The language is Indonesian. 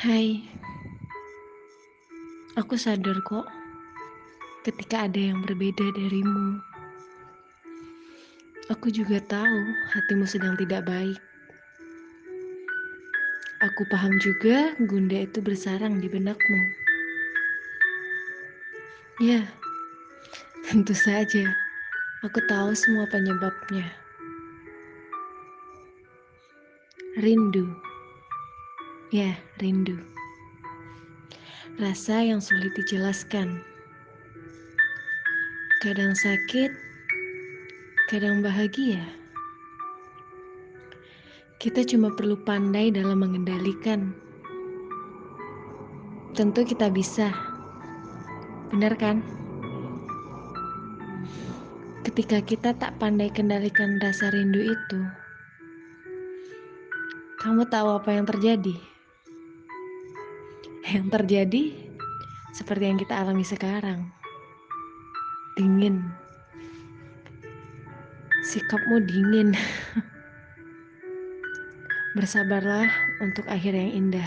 Hai, aku sadar kok ketika ada yang berbeda darimu. Aku juga tahu hatimu sedang tidak baik. Aku paham juga Gunda itu bersarang di benakmu. Ya, tentu saja aku tahu semua penyebabnya. Rindu. Ya, rindu. Rasa yang sulit dijelaskan. Kadang sakit, kadang bahagia. Kita cuma perlu pandai dalam mengendalikan. Tentu kita bisa. Benar kan? Ketika kita tak pandai kendalikan rasa rindu itu, kamu tahu apa yang terjadi? Yang terjadi seperti yang kita alami sekarang. Dingin. Sikapmu dingin. Bersabarlah untuk akhir yang indah.